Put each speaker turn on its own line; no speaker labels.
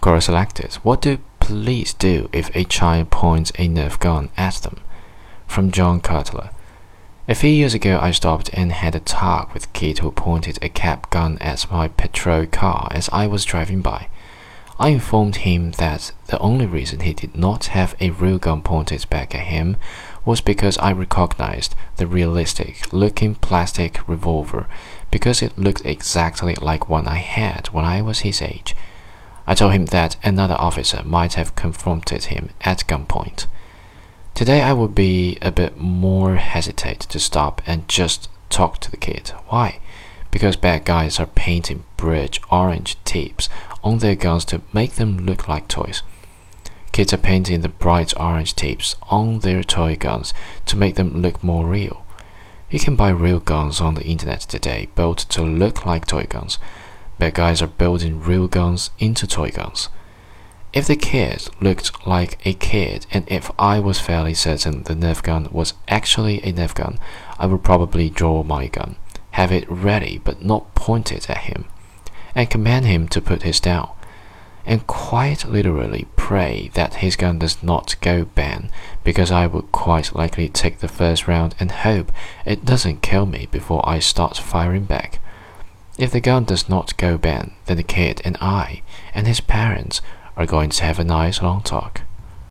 Quora selected. What do police do if a child points a Nerf gun at them? From John Cutler. A few years ago, I stopped and had a talk with a kid who pointed a cap gun at my patrol car as I was driving by. I informed him that the only reason he did not have a real gun pointed back at him was because I recognized the realistic looking plastic revolver because it looked exactly like one I had when I was his age. I told him that another officer might have confronted him at gunpoint. Today I would be a bit more hesitant to stop and just talk to the kid. Why? Because bad guys are painting bridge orange tips on their guns to make them look like toys. Kids are painting the bright orange tips on their toy guns to make them look more real. You can buy real guns on the internet today built to look like toy guns. Bad guys are building real guns into toy guns. If the kid looked like a kid, and if I was fairly certain the Nerf gun was actually a Nerf gun, I would probably draw my gun, have it ready but not pointed at him and command him to put his down, and quite literally pray that his gun does not go bang, because I would quite likely take the first round and hope it doesn't kill me before I start firing back. If the gun does not go bang, then the kid and I and his parents are going to have a nice long talk.